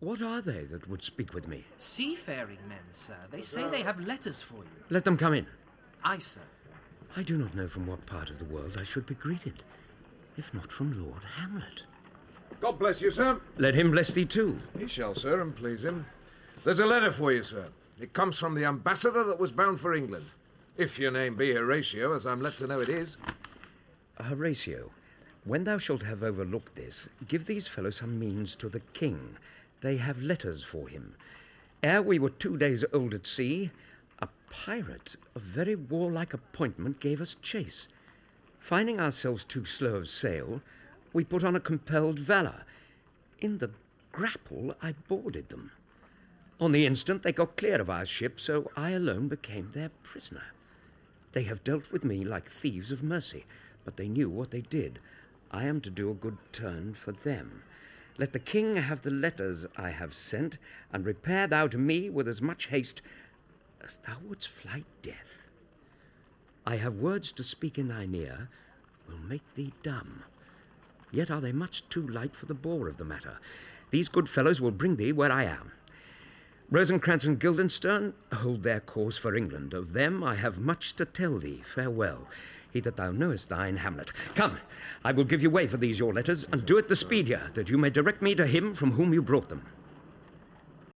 What are they that would speak with me? Seafaring men, sir. They say they have letters for you. Let them come in. Aye, sir. I do not know from what part of the world I should be greeted, if not from Lord Hamlet. God bless you, sir. Let him bless thee too. He shall, sir, and please him. There's a letter for you, sir. It comes from the ambassador that was bound for England. If your name be Horatio, as I'm led to know it is. Horatio, when thou shalt have overlooked this, give these fellows some means to the king. They have letters for him. Ere we were two days old at sea, a pirate of very warlike appointment gave us chase. Finding ourselves too slow of sail, we put on a compelled valour. In the grapple, I boarded them. On the instant, they got clear of our ship, so I alone became their prisoner. They have dealt with me like thieves of mercy, but they knew what they did. I am to do a good turn for them. Let the king have the letters I have sent, and repair thou to me with as much haste as thou wouldst fly death. I have words to speak in thine ear, will make thee dumb. Yet are they much too light for the bore of the matter. These good fellows will bring thee where I am. Rosencrantz and Guildenstern hold their cause for England. Of them I have much to tell thee. Farewell. He that thou knowest thine Hamlet. Come, I will give you way for these your letters, and do it the speedier, that you may direct me to him from whom you brought them.